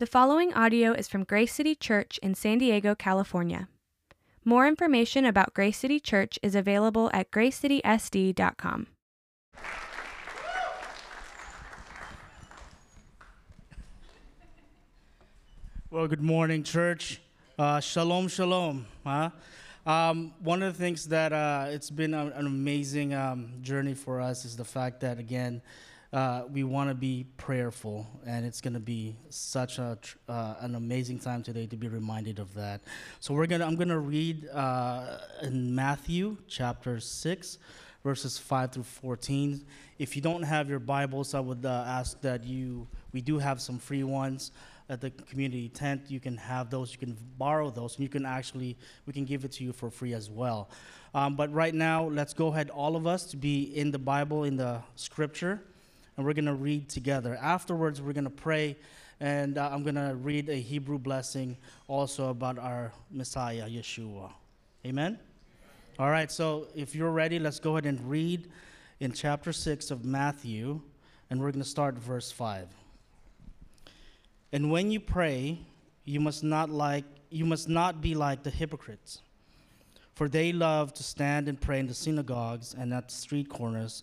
The following audio is from Grace City Church in San Diego, California. More information about Grace City Church is available at gracecitysd.com. Well, good morning, church. Uh, shalom, shalom. Huh? Um, one of the things that uh, it's been an amazing um, journey for us is the fact that, again, uh, we want to be prayerful, and it's going to be such a tr- uh, an amazing time today to be reminded of that. So we're gonna I'm gonna read uh, in Matthew chapter six, verses five through fourteen. If you don't have your Bibles, I would uh, ask that you. We do have some free ones at the community tent. You can have those. You can borrow those, and you can actually we can give it to you for free as well. Um, but right now, let's go ahead, all of us, to be in the Bible, in the Scripture and we're going to read together. Afterwards, we're going to pray, and uh, I'm going to read a Hebrew blessing also about our Messiah, Yeshua. Amen? All right, so if you're ready, let's go ahead and read in chapter 6 of Matthew, and we're going to start verse 5. And when you pray, you must not like you must not be like the hypocrites, for they love to stand and pray in the synagogues and at the street corners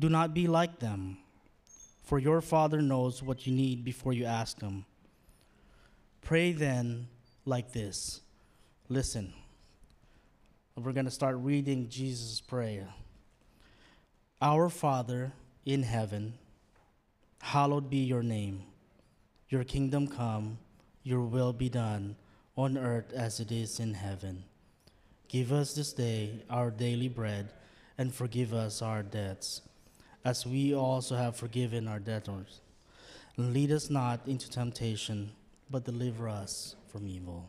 Do not be like them, for your Father knows what you need before you ask Him. Pray then like this. Listen. We're going to start reading Jesus' prayer. Our Father in heaven, hallowed be your name. Your kingdom come, your will be done on earth as it is in heaven. Give us this day our daily bread and forgive us our debts as we also have forgiven our debtors. Lead us not into temptation, but deliver us from evil.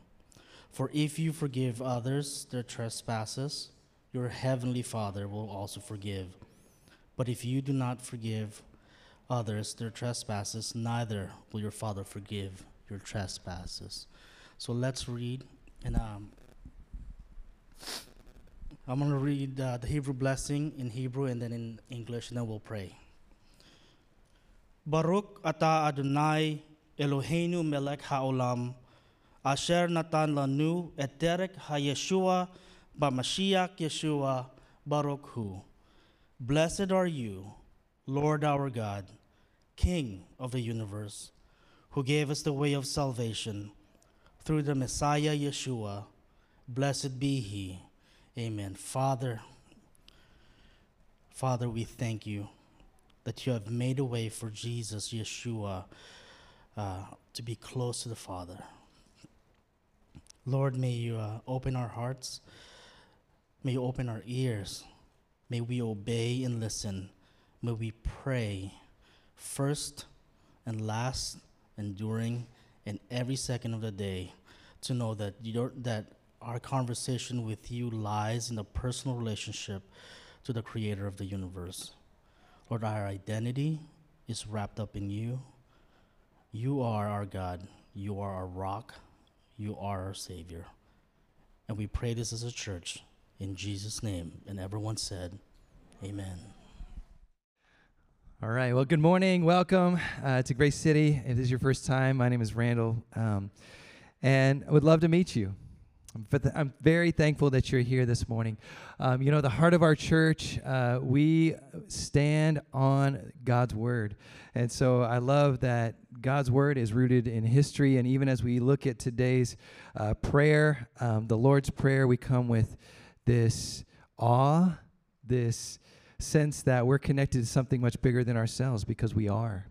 For if you forgive others their trespasses, your heavenly Father will also forgive. But if you do not forgive others their trespasses, neither will your Father forgive your trespasses. So let's read and um, I'm going to read uh, the Hebrew blessing in Hebrew and then in English, and then we'll pray. Baruch ata Adonai Eloheinu melech haolam, asher natan lanu et derek ha-Yeshua b'Mashiach Yeshua Baruch Hu. Blessed are you, Lord our God, King of the universe, who gave us the way of salvation through the Messiah Yeshua. Blessed be he. Amen. Father, Father, we thank you that you have made a way for Jesus, Yeshua, uh, to be close to the Father. Lord, may you uh, open our hearts. May you open our ears. May we obey and listen. May we pray first and last and during and every second of the day to know that, that our conversation with you lies in a personal relationship to the creator of the universe. Lord, our identity is wrapped up in you. You are our God. You are our rock. You are our Savior. And we pray this as a church in Jesus' name. And everyone said, Amen. All right. Well, good morning. Welcome uh, to Grace City. If this is your first time, my name is Randall. Um, and I would love to meet you. I'm very thankful that you're here this morning. Um, you know, the heart of our church, uh, we stand on God's word. And so I love that God's word is rooted in history. And even as we look at today's uh, prayer, um, the Lord's Prayer, we come with this awe, this sense that we're connected to something much bigger than ourselves because we are.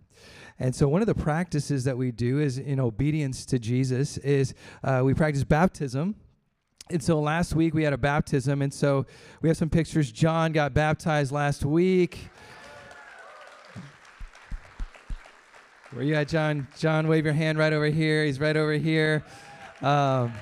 And so, one of the practices that we do is in obedience to Jesus is uh, we practice baptism. And so last week we had a baptism, and so we have some pictures. John got baptized last week. Where you at, John? John, wave your hand right over here. He's right over here. Um,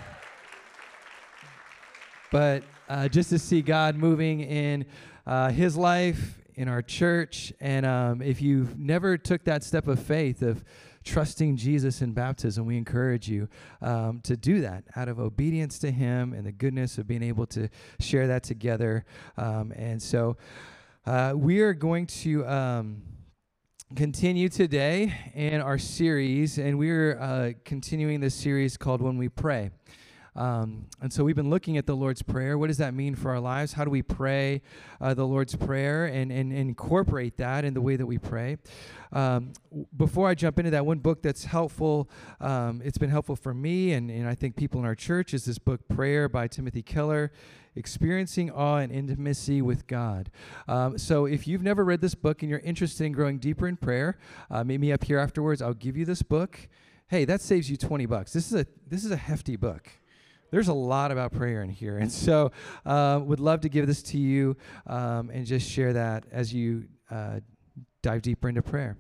but uh, just to see God moving in uh, His life, in our church, and um, if you've never took that step of faith of trusting Jesus in baptism, we encourage you um, to do that out of obedience to Him and the goodness of being able to share that together. Um, and so uh, we are going to. Um, continue today in our series, and we're uh, continuing this series called When We Pray. Um, and so we've been looking at the Lord's Prayer. What does that mean for our lives? How do we pray uh, the Lord's Prayer and, and, and, incorporate that in the way that we pray? Um, before I jump into that, one book that's helpful, um, it's been helpful for me and, and I think people in our church, is this book, Prayer by Timothy Keller experiencing awe and intimacy with God. Um, so, if you've never read this book and you're interested in growing deeper in prayer, uh, meet me up here afterwards. I'll give you this book. Hey, that saves you 20 bucks. This is a this is a hefty book. There's a lot about prayer in here, and so uh, would love to give this to you um, and just share that as you uh, dive deeper into prayer.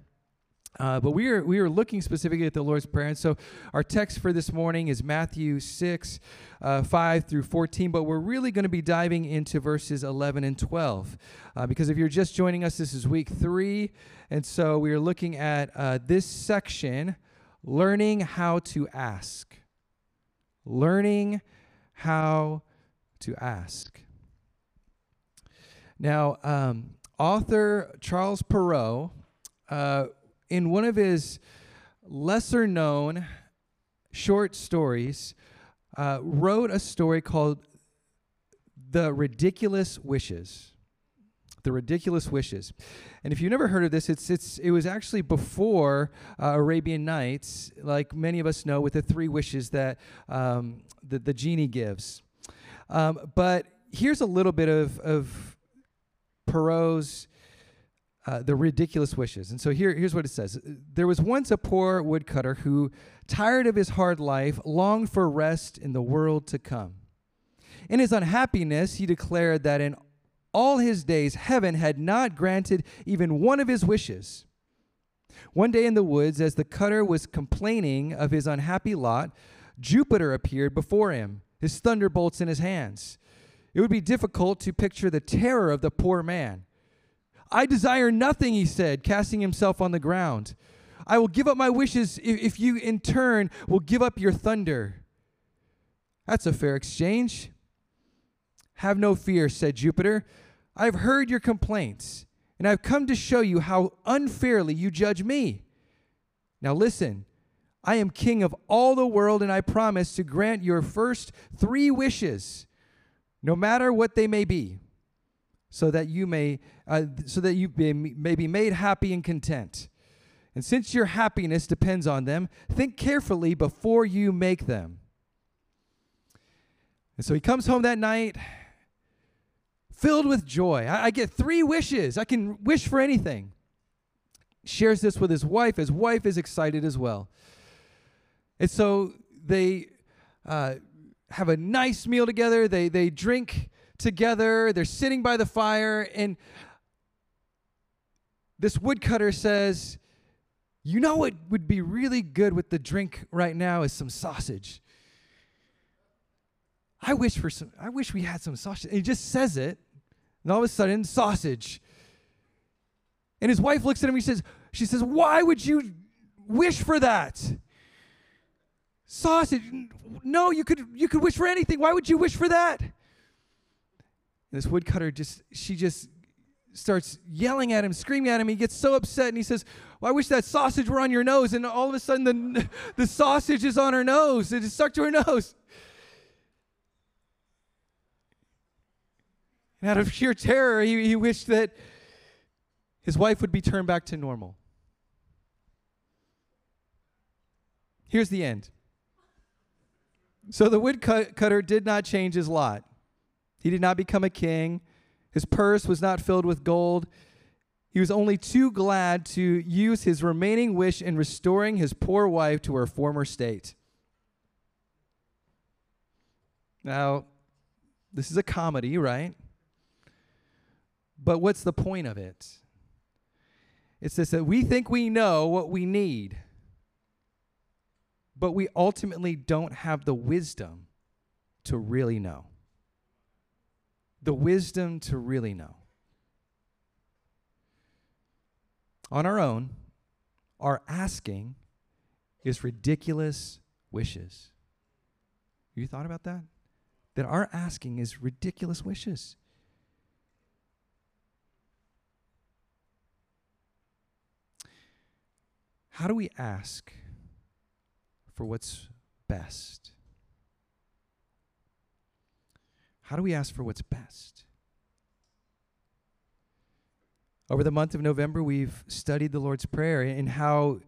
Uh, but we are we are looking specifically at the Lord's Prayer, and so our text for this morning is Matthew six, uh, five through fourteen. But we're really going to be diving into verses eleven and twelve, uh, because if you're just joining us, this is week three, and so we are looking at uh, this section, learning how to ask, learning how to ask. Now, um, author Charles Perrault uh, in one of his lesser known short stories, uh, wrote a story called The Ridiculous Wishes. The Ridiculous Wishes. And if you've never heard of this, it's, it's, it was actually before uh, Arabian Nights, like many of us know, with the three wishes that um, the, the genie gives. Um, but here's a little bit of, of Perrault's uh, the ridiculous wishes. And so here, here's what it says There was once a poor woodcutter who, tired of his hard life, longed for rest in the world to come. In his unhappiness, he declared that in all his days, heaven had not granted even one of his wishes. One day in the woods, as the cutter was complaining of his unhappy lot, Jupiter appeared before him, his thunderbolts in his hands. It would be difficult to picture the terror of the poor man. I desire nothing, he said, casting himself on the ground. I will give up my wishes if, you, in turn, will give up your thunder. That's a fair exchange. Have no fear, said Jupiter. I've heard your complaints, and I've come to show you how unfairly you judge me. Now listen, I am king of all the world, and I promise to grant your first three wishes, no matter what they may be so that you may uh, so that you be, may be made happy and content. And since your happiness depends on them, think carefully before you make them. And so he comes home that night filled with joy. I, I get three wishes. I can wish for anything. Shares this with his wife. His wife is excited as well. And so they uh, have a nice meal together. They, they drink together. They're sitting by the fire, and this woodcutter says, You know what would be really good with the drink right now is some sausage. I wish for some I wish we had some sausage. And he just says it, and all of a sudden, sausage. And his wife looks at him and he says, She says, Why would you wish for that? Sausage. No, you could you could wish for anything. Why would you wish for that? this woodcutter just, she just starts yelling at him, screaming at him. He gets so upset and he says, well, I wish that sausage were on your nose. And all of a sudden, the, the sausage is on her nose. It is stuck to her nose. And out of sheer terror, he, he wished that his wife would be turned back to normal. Here's the end. So the woodcutter did not change his lot. He did not become a king. His purse was not filled with gold. He was only too glad to use his remaining wish in restoring his poor wife to her former state. Now, this is a comedy, right? But what's the point of it? It's this that we think we know what we need. but we ultimately don't have the wisdom to really know. The wisdom to really know. On our own, our asking is ridiculous wishes. You thought about that? That our asking is ridiculous wishes. How do we ask for what's best? How do we ask for what's best? Over the month of November, we've studied the Lord's Prayer and how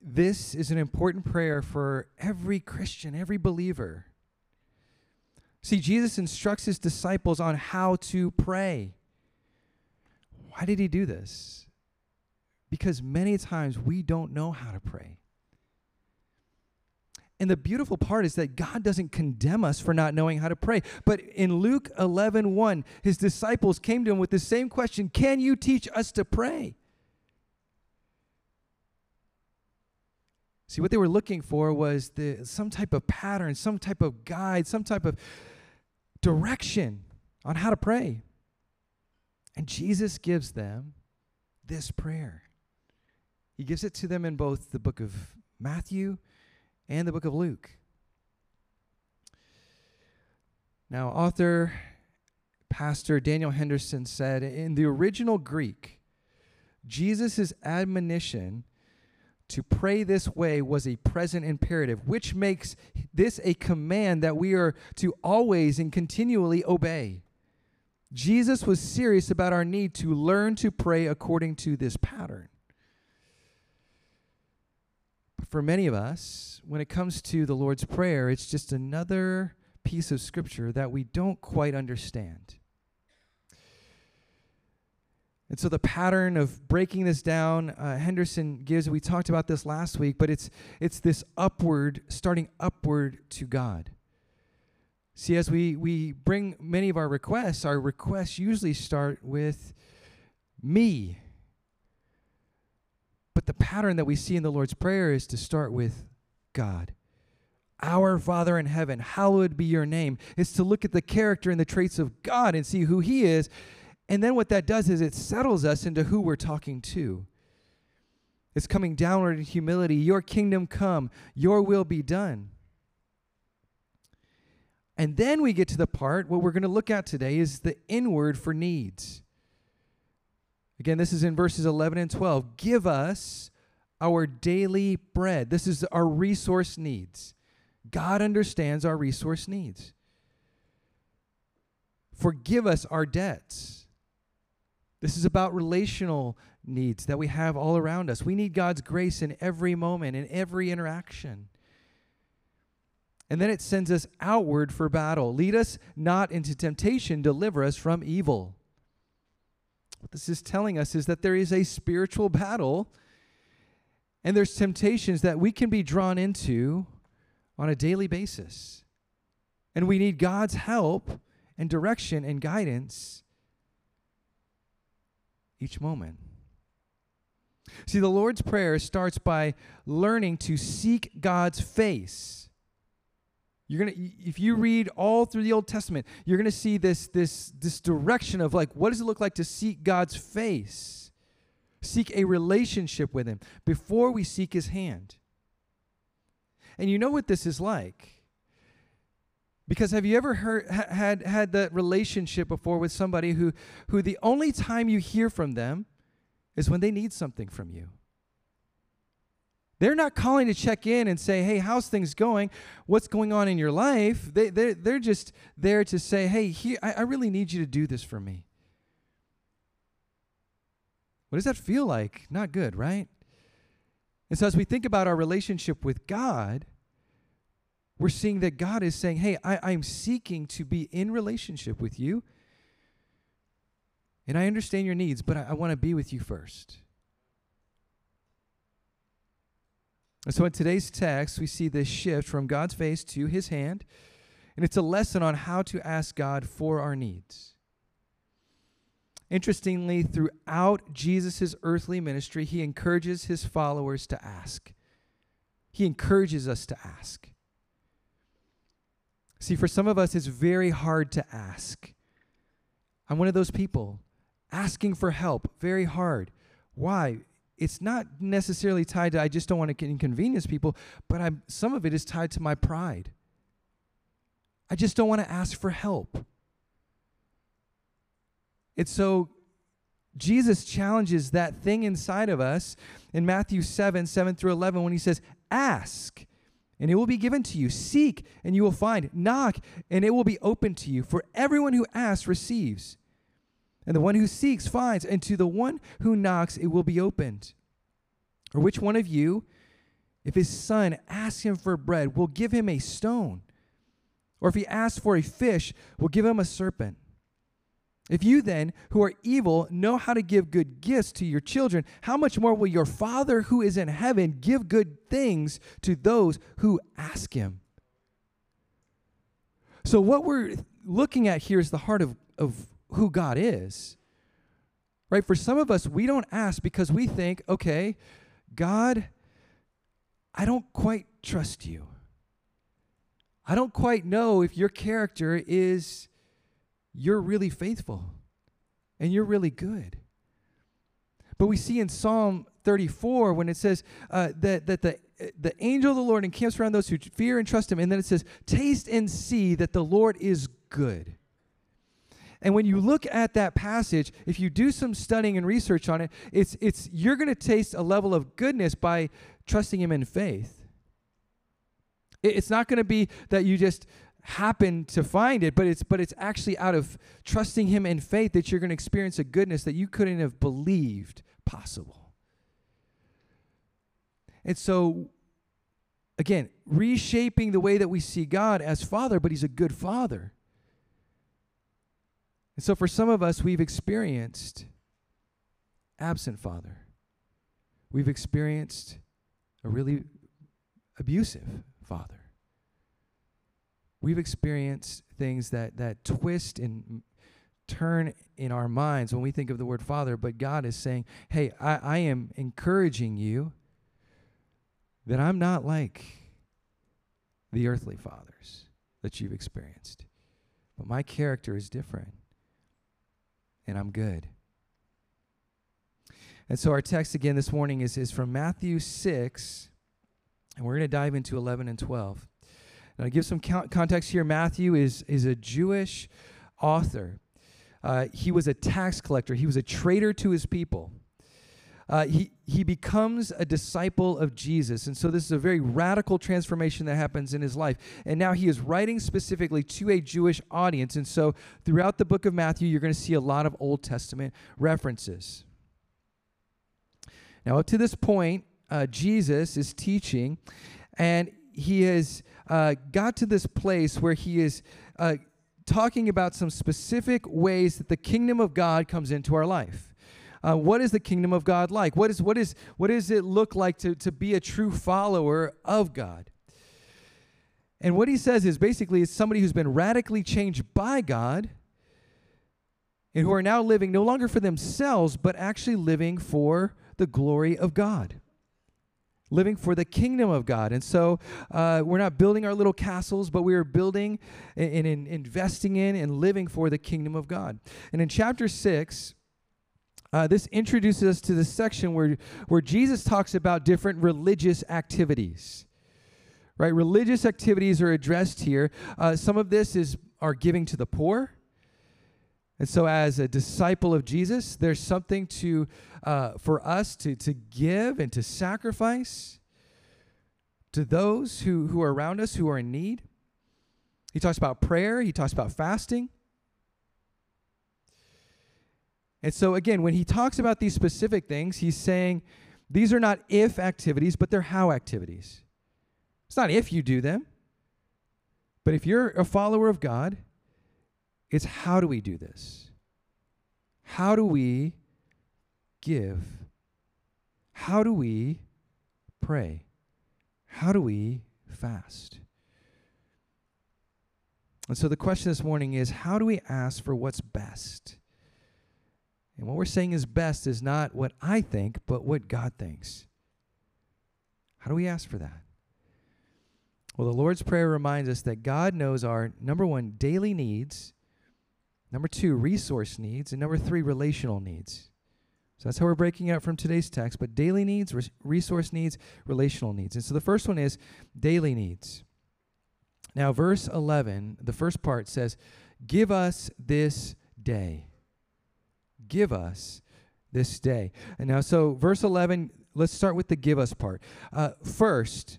this is an important prayer for every Christian, every believer. See, Jesus instructs his disciples on how to pray. Why did he do this? Because many times we don't know how to pray. And the beautiful part is that God doesn't condemn us for not knowing how to pray. But in Luke 11 1, his disciples came to him with the same question Can you teach us to pray? See, what they were looking for was the, some type of pattern, some type of guide, some type of direction on how to pray. And Jesus gives them this prayer. He gives it to them in both the book of Matthew and the book of Luke. Now, author, pastor Daniel Henderson said in the original Greek, Jesus' admonition to pray this way was a present imperative, which makes this a command that we are to always and continually obey. Jesus was serious about our need to learn to pray according to this pattern for many of us, when it comes to the Lord's Prayer, it's just another piece of scripture that we don't quite understand. And so the pattern of breaking this down, uh, Henderson gives, we talked about this last week, but it's, it's this upward, starting upward to God. See, as we, we bring many of our requests, our requests usually start with me but the pattern that we see in the Lord's Prayer is to start with God. Our Father in heaven, hallowed be your name. It's to look at the character and the traits of God and see who He is. And then what that does is it settles us into who we're talking to. It's coming downward in humility. Your kingdom come, your will be done. And then we get to the part, what we're going to look at today is the inward for needs. Again, this is in verses 11 and 12. Give us our daily bread. This is our resource needs. God understands our resource needs. Forgive us our debts. This is about relational needs that we have all around us. We need God's grace in every moment, in every interaction. And then it sends us outward for battle. Lead us not into temptation, deliver us from evil. What this is telling us is that there is a spiritual battle and there's temptations that we can be drawn into on a daily basis. And we need God's help and direction and guidance each moment. See, the Lord's Prayer starts by learning to seek God's face you're gonna if you read all through the Old Testament, you're gonna see this this this direction of like what does it look like to seek God's face, seek a relationship with Him before we seek His hand. And you know what this is like. Because have you ever heard, had had that relationship before with somebody who who the only time you hear from them is when they need something from you? They're not calling to check in and say, hey, how's things going? What's going on in your life? They, they're, they're just there to say, hey, I, I really need you to do this for me. What does that feel like? Not good, right? And so as we think about our relationship with God, we're seeing that God is saying, hey, I, I'm seeking to be in relationship with you. And I understand your needs, but I, I want to be with you first. And so in today's text, we see this shift from God's face to his hand, and it's a lesson on how to ask God for our needs. Interestingly, throughout Jesus' earthly ministry, he encourages his followers to ask. He encourages us to ask. See, for some of us, it's very hard to ask. I'm one of those people. Asking for help, very hard. Why? It's not necessarily tied to I just don't want to inconvenience people, but I'm, some of it is tied to my pride. I just don't want to ask for help. It's so Jesus challenges that thing inside of us in Matthew 7 7 through 11 when he says, Ask, and it will be given to you. Seek, and you will find. Knock, and it will be open to you. For everyone who asks receives, and the one who seeks finds, and to the one who knocks it will be opened. Or which one of you, if his son asks him for bread, will give him a stone? Or if he asks for a fish, will give him a serpent? If you then, who are evil, know how to give good gifts to your children, how much more will your Father who is in heaven give good things to those who ask him? So, what we're looking at here is the heart of, of who God is. Right? For some of us, we don't ask because we think, okay, God, I don't quite trust you. I don't quite know if your character is you're really faithful and you're really good. But we see in Psalm 34 when it says uh, that, that the, the angel of the Lord encamps around those who fear and trust him. And then it says, Taste and see that the Lord is good. And when you look at that passage, if you do some studying and research on it, it's, it's, you're going to taste a level of goodness by trusting him in faith. It's not going to be that you just happen to find it, but it's but it's actually out of trusting him in faith that you're going to experience a goodness that you couldn't have believed possible. And so again, reshaping the way that we see God as father, but he's a good father. And so for some of us we've experienced absent father. We've experienced a really abusive father. We've experienced things that that twist and turn in our minds when we think of the word father but god is saying hey i, I am encouraging you that i'm not like the earthly fathers that you've experienced. But my character is different and i'm good and so our text again this morning is, is from matthew 6 and we're going to dive into 11 and 12 now, to give some context here, Matthew is, is a Jewish author. Uh, he was a tax collector, he was a traitor to his people. Uh, he, he becomes a disciple of Jesus. And so this is a very radical transformation that happens in his life. And now he is writing specifically to a Jewish audience. And so throughout the book of Matthew, you're going to see a lot of Old Testament references. Now, up to this point, uh, Jesus is teaching, and he has uh, got to this place where he is uh, talking about some specific ways that the kingdom of God comes into our life. Uh, what is the kingdom of God like? What, is, what, is, what does it look like to, to be a true follower of God? And what he says is basically it's somebody who's been radically changed by God and who are now living no longer for themselves, but actually living for the glory of God living for the kingdom of God. And so uh, we're not building our little castles, but we are building and, and, investing in and living for the kingdom of God. And in chapter 6, uh, this introduces us to the section where, where Jesus talks about different religious activities. Right? Religious activities are addressed here. Uh, some of this is are giving to the poor. And so, as a disciple of Jesus, there's something to uh, for us to, to give and to sacrifice to those who, who are around us who are in need. He talks about prayer, he talks about fasting. And so, again, when he talks about these specific things, he's saying these are not if activities, but they're how activities. It's not if you do them, but if you're a follower of God, it's how do we do this? How do we give? How do we pray? How do we fast? And so the question this morning is how do we ask for what's best? And what we're saying is best is not what I think, but what God thinks. How do we ask for that? Well, the Lord's Prayer reminds us that God knows our number one, daily needs, number two, resource needs, and number three, relational needs. So that's how we're breaking out from today's text. But daily needs, res- resource needs, relational needs. And so the first one is daily needs. Now, verse 11, the first part says, Give us this day. Give us this day. And now, so verse 11, let's start with the give us part. Uh, first,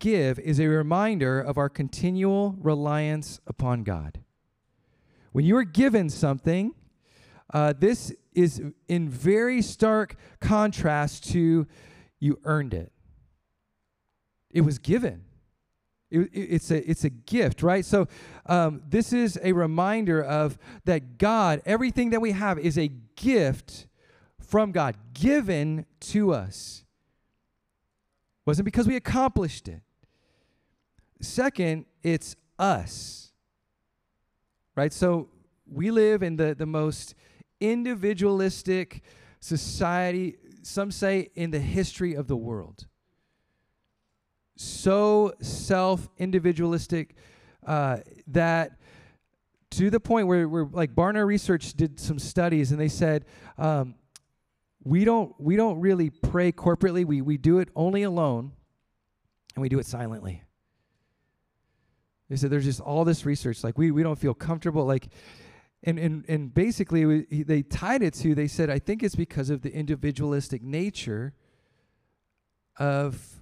give is a reminder of our continual reliance upon God. When you are given something, uh, this is in very stark contrast to you earned it. It was given. It, it's a it's a gift, right? So um, this is a reminder of that God, everything that we have is a gift from God, given to us. Wasn't because we accomplished it. Second, it's us. Right? So we live in the, the most individualistic society, some say in the history of the world. So self individualistic uh, that to the point where, where like Barna Research did some studies and they said um, we don't we don't really pray corporately. We we do it only alone, and we do it silently. They said there's just all this research like we we don't feel comfortable like. And, and, and basically, we, they tied it to, they said, I think it's because of the individualistic nature of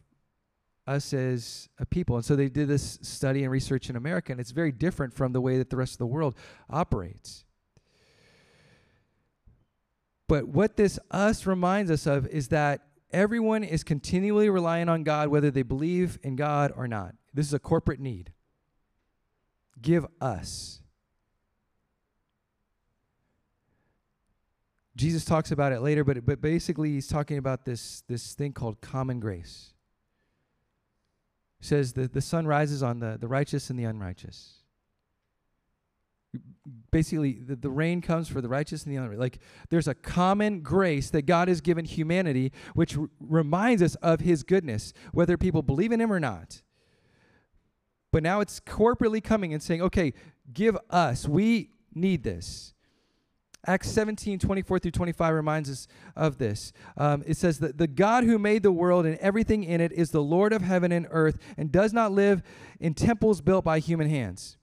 us as a people. And so they did this study and research in America, and it's very different from the way that the rest of the world operates. But what this us reminds us of is that everyone is continually relying on God, whether they believe in God or not. This is a corporate need. Give us. Jesus talks about it later, but, but basically he's talking about this, this thing called common grace. Says that the sun rises on the, the righteous and the unrighteous basically the, the rain comes for the righteous and the unrighteous. Like there's a common grace that God has given humanity, which r- reminds us of His goodness, whether people believe in Him or not. But now it's corporately coming and saying, okay, give us. We need this. Acts 17, 24 through 25 reminds us of this. Um, it says that the God who made the world and everything in it is the Lord of heaven and earth and does not live in temples built by human hands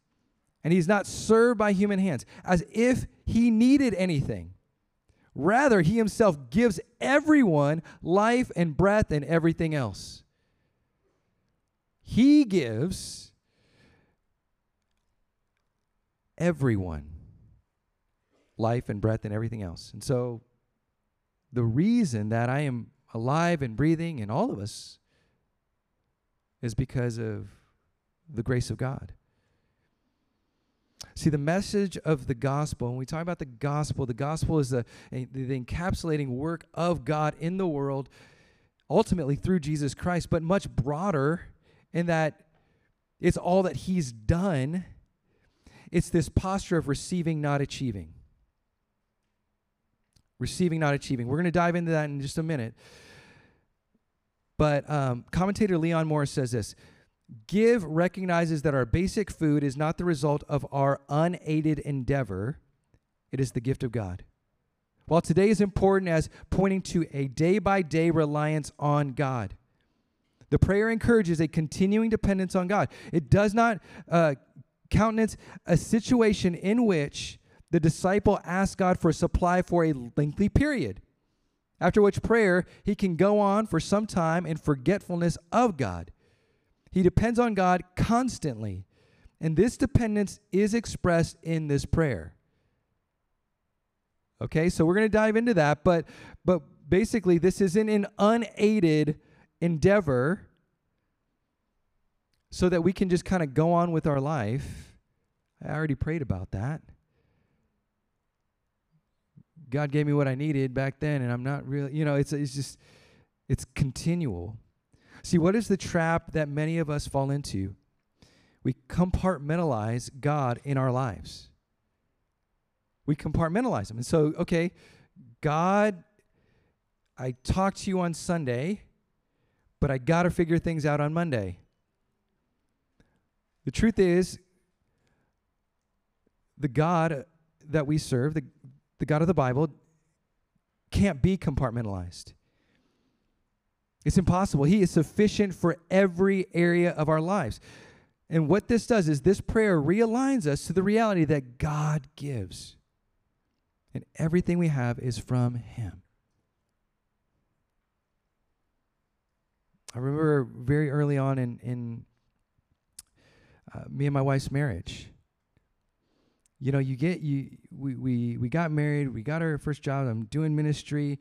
and he's not served by human hands as if he needed anything. Rather, he himself gives everyone life and breath and everything else. He gives everyone life and breath and everything else. And so, the reason that I am alive and breathing, and all of us, is because of the grace of God. See, the message of the gospel, when we talk about the gospel, the gospel is the, the encapsulating work of God in the world, ultimately through Jesus Christ, but much broader in that it's all that He's done. It's this posture of receiving, not achieving. Receiving, not achieving. We're going to dive into that in just a minute. But um, commentator Leon Morris says this Give recognizes that our basic food is not the result of our unaided endeavor, it is the gift of God. While today is important as pointing to a day by day reliance on God, the prayer encourages a continuing dependence on God. It does not uh, countenance a situation in which the disciple asks God for supply for a lengthy period, after which prayer he can go on for some time in forgetfulness of God. He depends on God constantly. And this dependence is expressed in this prayer. Okay, so we're going to dive into that, but but basically this isn't an unaided endeavor so that we can just kind of go on with our life. I already prayed about that. God gave me what I needed back then and I'm not really, you know, it's it's just it's continual. See, what is the trap that many of us fall into? We compartmentalize God in our lives. We compartmentalize Him. And so, okay, God, I talked to you on Sunday, but I got to figure things out on Monday. The truth is, the God that we serve, the, the God of the Bible, can't be compartmentalized. It's impossible. He is sufficient for every area of our lives. And what this does is this prayer realigns us to the reality that God gives. And everything we have is from Him. I remember very early on in, in uh, me and my wife's marriage. You know, you get you we, we we got married, we got our first job. I'm doing ministry,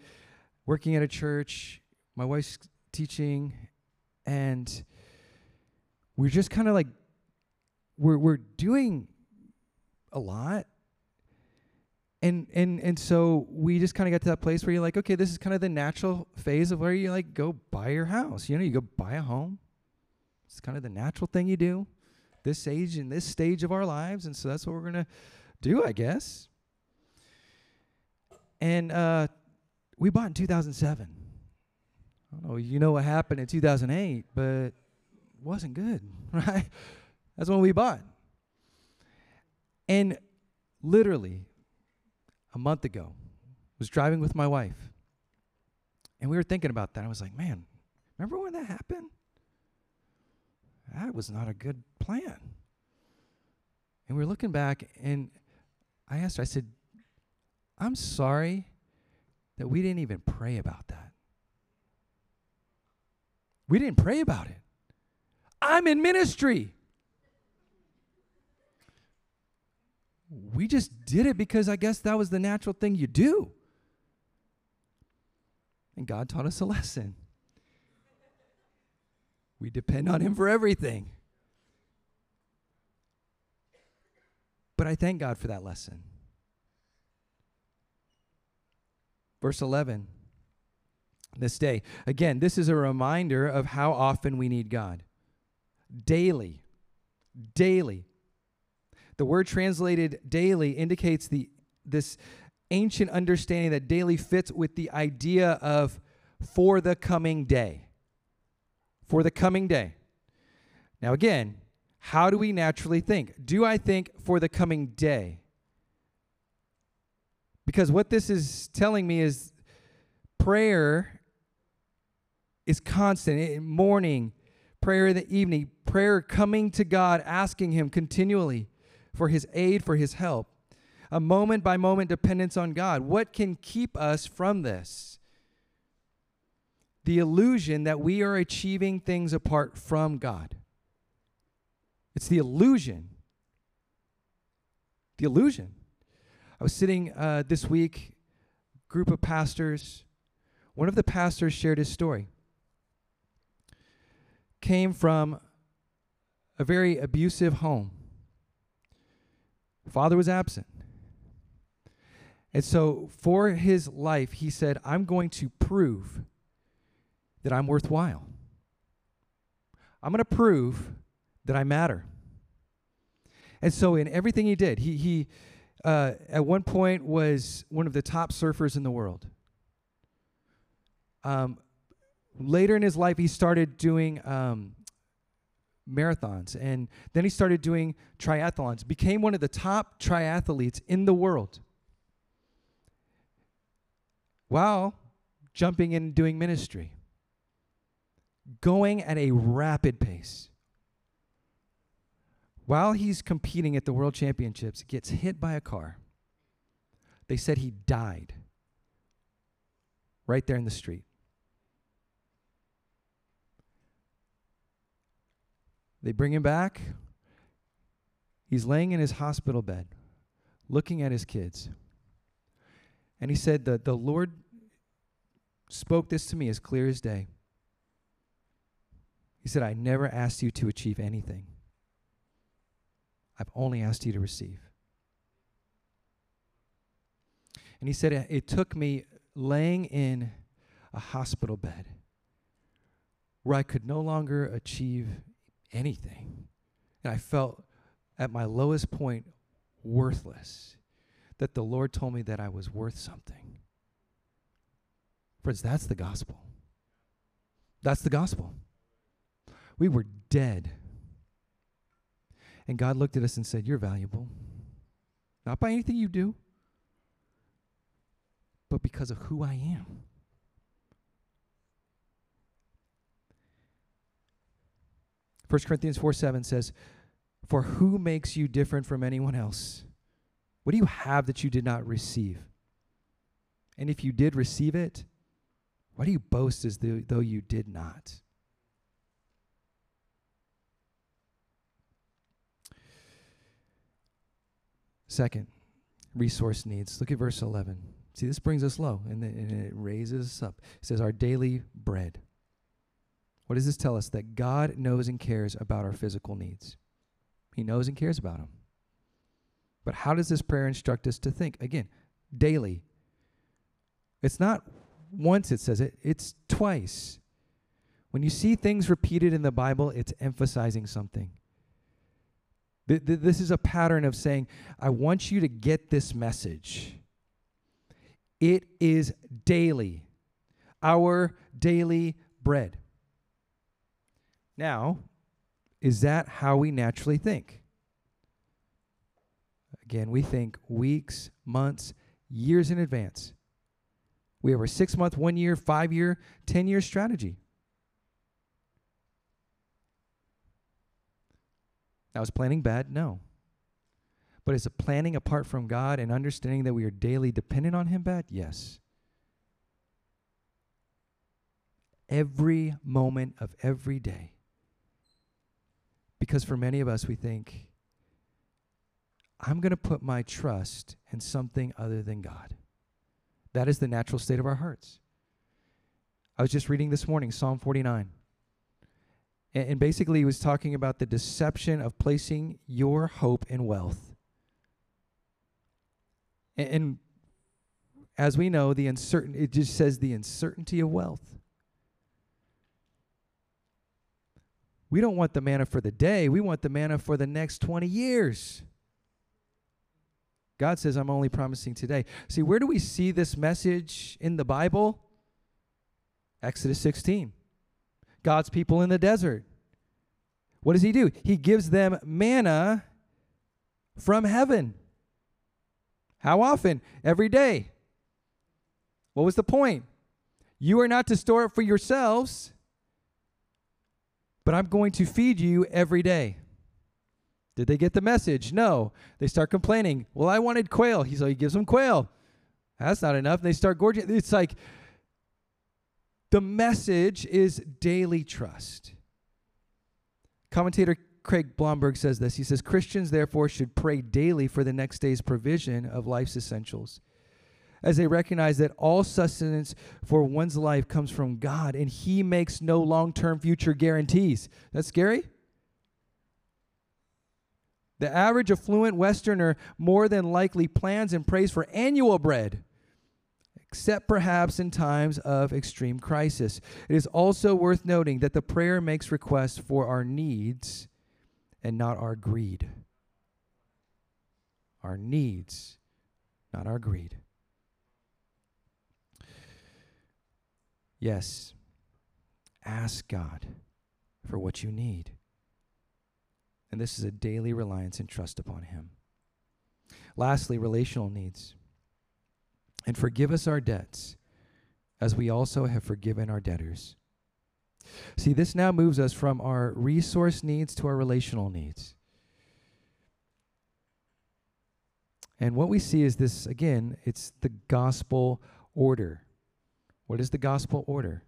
working at a church. My wife's teaching, and we're just kind of like we're we're doing a lot and and and so we just kind of got to that place where you're like okay this is kind of the natural phase of where you like go buy your house you know you go buy a home it's kind of the natural thing you do this age and this stage of our lives and so that's what we're gonna do i guess and uh we bought in 2007 i don't know you know what happened in 2008 but it wasn't good right that's when we bought. And literally, a month ago, was driving with my wife. And we were thinking about that. I was like, man, remember when that happened? That was not a good plan. And we were looking back, and I asked her, I said, I'm sorry that we didn't even pray about that. We didn't pray about it. I'm in ministry. we just did it because I guess that was the natural thing you do. And God taught us a lesson. We depend on Him for everything. But I thank God for that lesson. Verse 11 this day. Again, this is a reminder of how often we need God. Daily. Daily. The word translated daily indicates the this ancient understanding that daily fits with the idea of for the coming day. For the coming day. Now again, how do we naturally think? Do I think for the coming day? Because what this is telling me is prayer is constant. In morning, prayer in the evening, prayer coming to God, asking Him continually for his aid, for his help. A moment by moment dependence on God. What can keep us from this? The illusion that we are achieving things apart from God. It's the illusion. The illusion. I was sitting uh, this week, group of pastors. One of the pastors shared his story. Came from a very abusive home Father was absent. And so, for his life, he said, I'm going to prove that I'm worthwhile. I'm going to prove that I matter. And so, in everything he did, he, he uh, at one point was one of the top surfers in the world. Um, later in his life, he started doing um, marathons. And then he started doing triathlons, became one of the top triathletes in the world while jumping in and doing ministry, going at a rapid pace. While he's competing at the world championships, gets hit by a car. They said he died right there in the street. They bring him back. He's laying in his hospital bed, looking at his kids. And he said that the Lord spoke this to me as clear as day. He said, I never asked you to achieve anything. I've only asked you to receive. And he said, It took me laying in a hospital bed where I could no longer achieve anything. And I felt at my lowest point worthless. That the Lord told me that I was worth something. Friends, that's the gospel. That's the gospel. We were dead. And God looked at us and said, You're valuable. Not by anything you do, but because of who I am. First Corinthians 4 7 says, For who makes you different from anyone else? What do you have that you did not receive? And if you did receive it, why do you boast as though, though you did not? Second, resource needs. Look at verse 11. See, this brings us low and, and it raises us up. It says, Our daily bread. What does this tell us? That God knows and cares about our physical needs. He knows and cares about them. But how does this prayer instruct us to think? Again, daily. It's not once it says it, it's twice. When you see things repeated in the Bible, it's emphasizing something. Th- th- this is a pattern of saying, I want you to get this message. It is daily, our daily bread. Now, is that how we naturally think? Again, we think weeks, months, years in advance. We have our six month, one year, five year, 10 year strategy. Now, is planning bad? No. But is planning apart from God and understanding that we are daily dependent on Him bad? Yes. Every moment of every day. Because for many of us, we think, I'm going to put my trust in something other than God. That is the natural state of our hearts. I was just reading this morning Psalm 49. And, and basically, he was talking about the deception of placing your hope in wealth. And, and as we know, the uncertain it just says the uncertainty of wealth. We don't want the manna for the day, we want the manna for the next 20 years. God says, I'm only promising today. See, where do we see this message in the Bible? Exodus 16. God's people in the desert. What does he do? He gives them manna from heaven. How often? Every day. What was the point? You are not to store it for yourselves, but I'm going to feed you every day. Did they get the message? No. They start complaining. Well, I wanted quail. He so he gives them quail. That's not enough. And they start gorging. It's like the message is daily trust. Commentator Craig Blomberg says this. He says Christians therefore should pray daily for the next day's provision of life's essentials as they recognize that all sustenance for one's life comes from God and He makes no long term future guarantees. That's scary? The average affluent Westerner more than likely plans and prays for annual bread, except perhaps in times of extreme crisis. It is also worth noting that the prayer makes requests for our needs and not our greed. Our needs, not our greed. Yes, ask God for what you need. And this is a daily reliance and trust upon Him. Lastly, relational needs. And forgive us our debts, as we also have forgiven our debtors. See, this now moves us from our resource needs to our relational needs. And what we see is this again, it's the gospel order. What is the gospel order?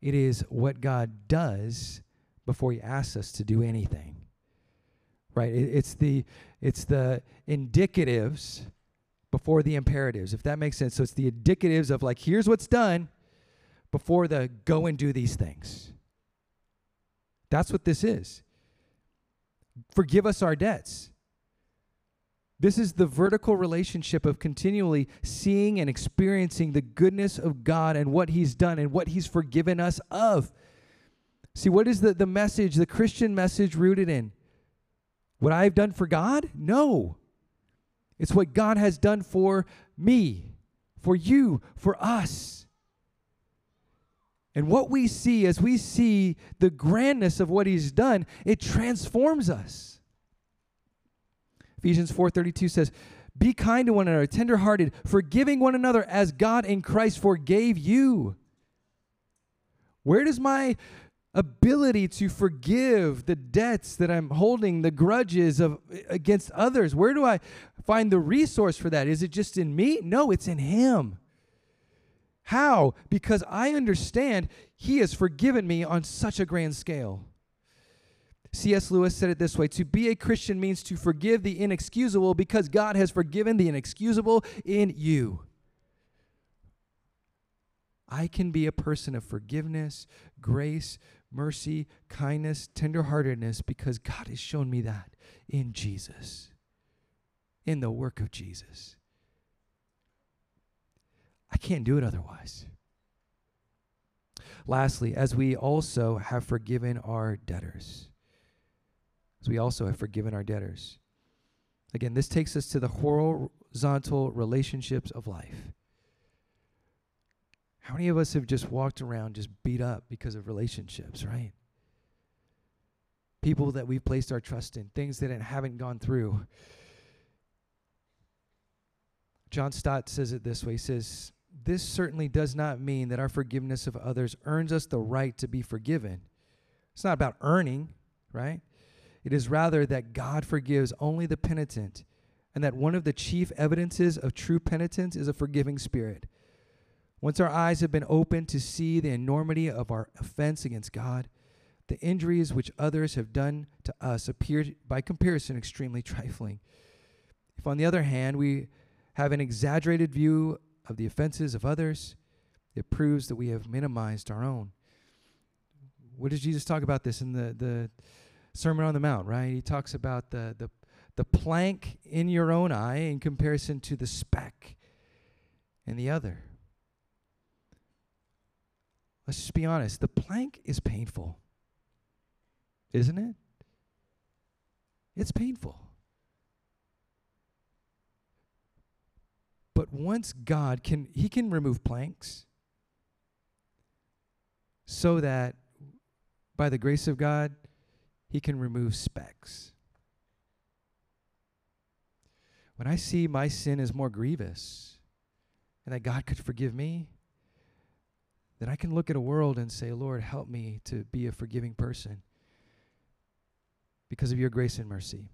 It is what God does before he asks us to do anything. Right? It, it's the it's the indicatives before the imperatives, if that makes sense. So it's the indicatives of like, here's what's done before the go and do these things. That's what this is. Forgive us our debts. This is the vertical relationship of continually seeing and experiencing the goodness of God and what He's done and what He's forgiven us of. See, what is the, the message, the Christian message rooted in? What I've done for God? No. It's what God has done for me, for you, for us. And what we see as we see the grandness of what He's done, it transforms us. Ephesians 4:32 says, "Be kind to one another, tenderhearted, forgiving one another as God in Christ forgave you." Where does my ability to forgive the debts that I'm holding, the grudges of against others, where do I find the resource for that? Is it just in me? No, it's in him. How? Because I understand he has forgiven me on such a grand scale. C.S. Lewis said it this way To be a Christian means to forgive the inexcusable because God has forgiven the inexcusable in you. I can be a person of forgiveness, grace, mercy, kindness, tenderheartedness because God has shown me that in Jesus, in the work of Jesus. I can't do it otherwise. Lastly, as we also have forgiven our debtors, as we also have forgiven our debtors. Again, this takes us to the horizontal relationships of life. How many of us have just walked around just beat up because of relationships, right? People that we've placed our trust in, things that haven't gone through. John Stott says it this way. He says, This certainly does not mean that our forgiveness of others earns us the right to be forgiven. It's not about earning, right? It is rather that God forgives only the penitent, and that one of the chief evidences of true penitence is a forgiving spirit. Once our eyes have been opened to see the enormity of our offense against God, the injuries which others have done to us appear, by comparison, extremely trifling. If, on the other hand, we have an exaggerated view of the offenses of others, it proves that we have minimized our own. What does Jesus talk about this in the, the Sermon on the Mount, right? He talks about the, the, the plank in your own eye in comparison to the speck in the other. Let's just be honest. The plank is painful, isn't it? It's painful. But once God can, He can remove planks so that by the grace of God, He can remove specks. When I see my sin is more grievous and that God could forgive me, then I can look at a world and say, Lord, help me to be a forgiving person because of your grace and mercy.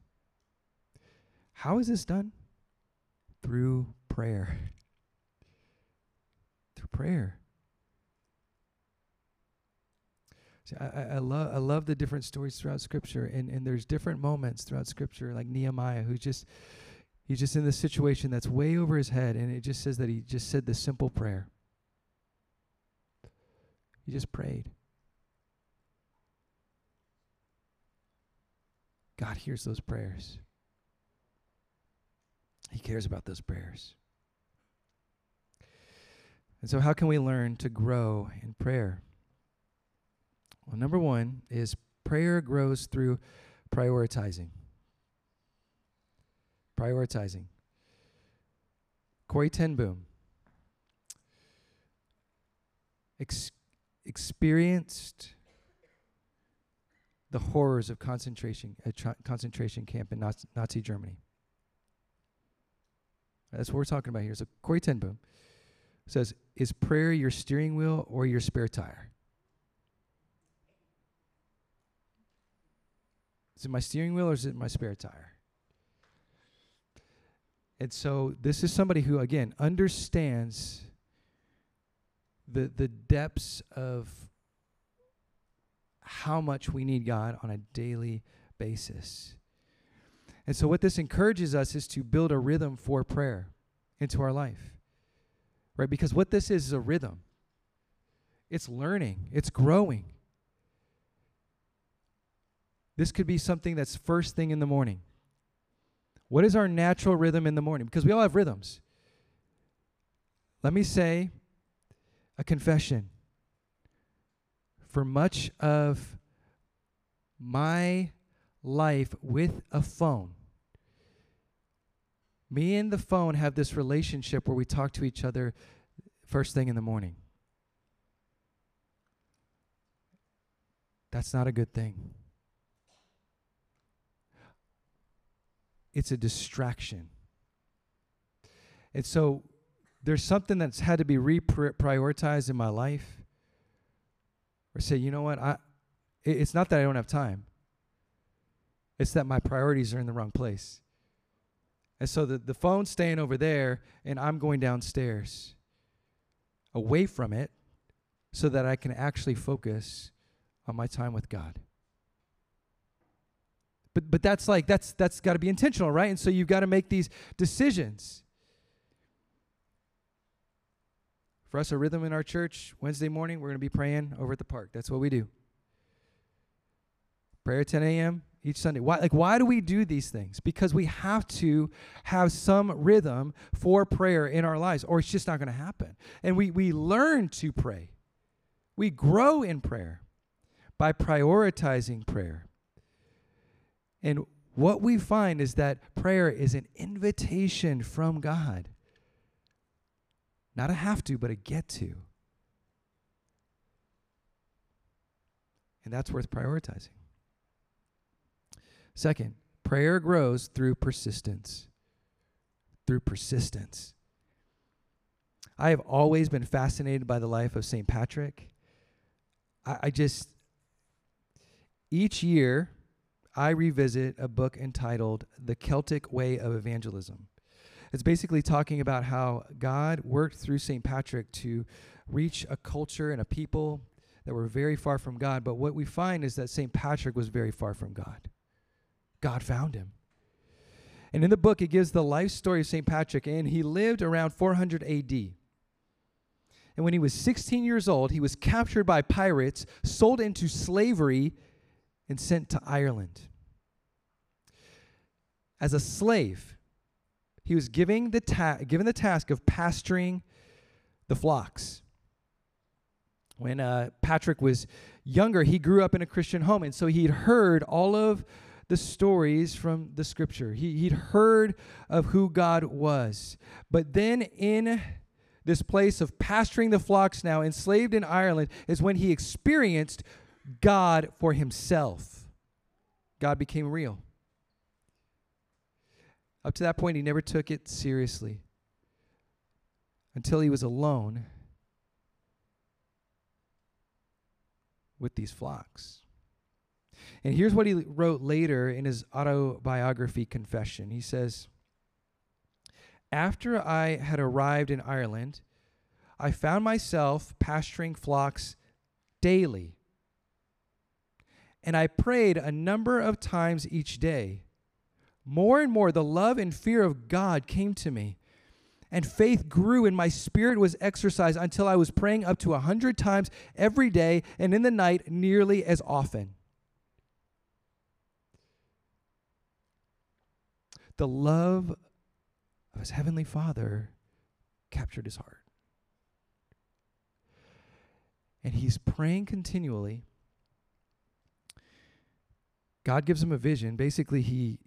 How is this done? Through prayer. Through prayer. See, I, I, love I love the different stories throughout Scripture, and, and there's different moments throughout Scripture, like Nehemiah, who just he's just in this situation that's way over his head, and it just says that he just said this simple prayer. He just prayed. God hears those prayers. He cares about those prayers. And so, how can we learn to grow in prayer? Well, number one is prayer grows through prioritizing. Prioritizing. Corrie ten Boom ex- experienced the horrors of concentration uh, tra- concentration camp in Nazi, Nazi Germany. That's what we're talking about here. So Corrie ten Boom says, "Is prayer your steering wheel or your spare tire?" Is it my steering wheel or is it my spare tire? And so this is somebody who again understands the the depths of how much we need God on a daily basis. And so what this encourages us is to build a rhythm for prayer into our life. Right? Because what this is is a rhythm. It's learning, it's growing. This could be something that's first thing in the morning. What is our natural rhythm in the morning? Because we all have rhythms. Let me say a confession. For much of my life with a phone, me and the phone have this relationship where we talk to each other first thing in the morning. That's not a good thing. it's a distraction. And so there's something that's had to be reprioritized in my life. Or say, you know what, I it's not that I don't have time. It's that my priorities are in the wrong place. And so the, the phone's staying over there, and I'm going downstairs away from it so that I can actually focus on my time with God. But, but that's like that's that's got to be intentional right and so you've got to make these decisions for us a rhythm in our church wednesday morning we're going to be praying over at the park that's what we do prayer at 10 a.m each Sunday. Why like why do we do these things? Because we have to have some rhythm for prayer in our lives or it's just not going to happen. And we we learn to pray. We grow in prayer by prioritizing prayer. And what we find is that prayer is an invitation from God. Not a have to, but a get to. And that's worth prioritizing. Second, prayer grows through persistence. Through persistence. I have always been fascinated by the life of St. Patrick. I, I just, each year, I revisit a book entitled The Celtic Way of Evangelism. It's basically talking about how God worked through St. Patrick to reach a culture and a people that were very far from God. But what we find is that St. Patrick was very far from God. God found him. And in the book, it gives the life story of St. Patrick, and he lived around 400 AD. And when he was 16 years old, he was captured by pirates, sold into slavery, and sent to Ireland. As a slave, he was giving the ta- given the task of pasturing the flocks. When uh, Patrick was younger, he grew up in a Christian home, and so he'd heard all of the stories from the scripture. He, he'd heard of who God was. But then in this place of pasturing the flocks now, enslaved in Ireland, is when he experienced God for himself. God became real. Up to that point, he never took it seriously until he was alone with these flocks. And here's what he wrote later in his autobiography, Confession. He says, After I had arrived in Ireland, I found myself pasturing flocks daily. And I prayed a number of times each day. More and more, the love and fear of God came to me, and faith grew, and my spirit was exercised until I was praying up to a hundred times every day, and in the night nearly as often. the love of his heavenly Father captured his heart. And he's praying continually. God gives him a vision. Basically, he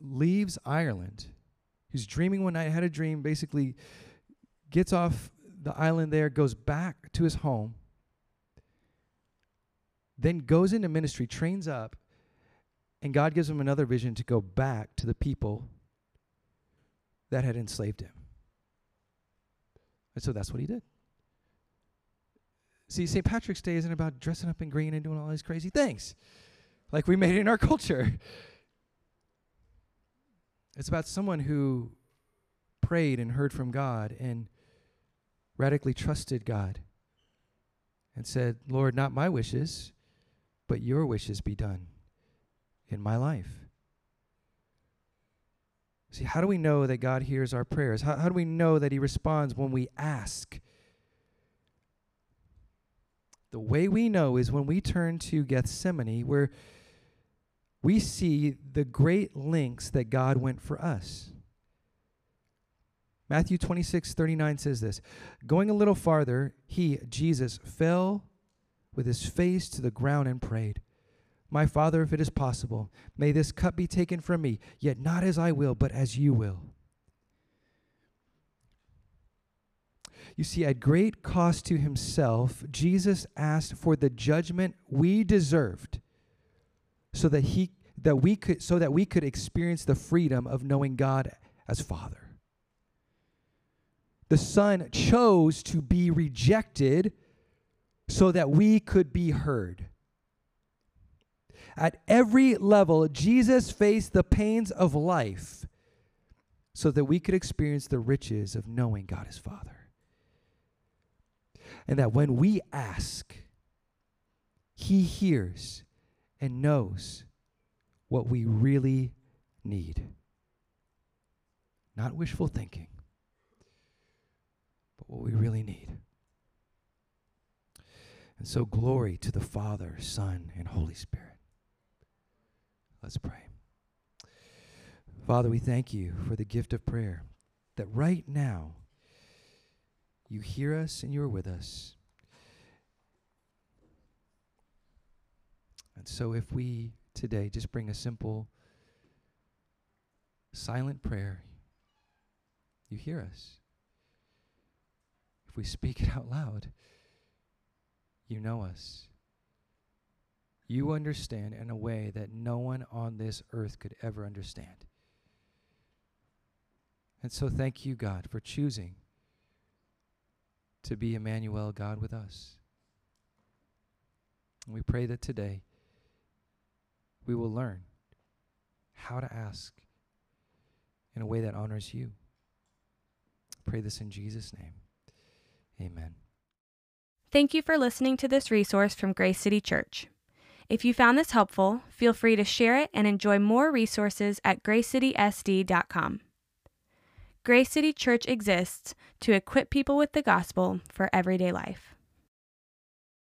leaves Ireland. He's dreaming one night, had a dream, basically gets off the island there, goes back to his home, then goes into ministry, trains up, and God gives him another vision to go back to the people that had enslaved him. And so that's what he did. See, St. Patrick's Day isn't about dressing up in green and doing all these crazy things like we made it in our culture. It's about someone who prayed and heard from God and radically trusted God and said, Lord, not my wishes, but your wishes be done in my life. See, how do we know that God hears our prayers? How, how do we know that He responds when we ask? The way we know is when we turn to Gethsemane, where we see the great links that God went for us. Matthew 26, 39 says this Going a little farther, he, Jesus, fell with his face to the ground and prayed. My Father, if it is possible, may this cup be taken from me, yet not as I will, but as you will. You see, at great cost to himself, Jesus asked for the judgment we deserved so that he that we could so that we could experience the freedom of knowing God as Father. The Son chose to be rejected so that we could be heard. At every level, Jesus faced the pains of life so that we could experience the riches of knowing God as Father. And that when we ask, He hears and knows what we really need. Not wishful thinking, but what we really need. And so, glory to the Father, Son, and Holy Spirit. Let's pray. Father, we thank you for the gift of prayer, that right now you hear us and you are with us. And so, if we today just bring a simple, silent prayer, you hear us. If we speak it out loud, you know us. You understand in a way that no one on this earth could ever understand. And so, thank you, God, for choosing to be Emmanuel, God with us. And we pray that today we will learn how to ask in a way that honors you. Pray this in Jesus' name. Amen. Thank you for listening to this resource from Grace City Church. If you found this helpful, feel free to share it and enjoy more resources at gracecitysd.com. Grace City Church exists to equip people with the gospel for everyday life.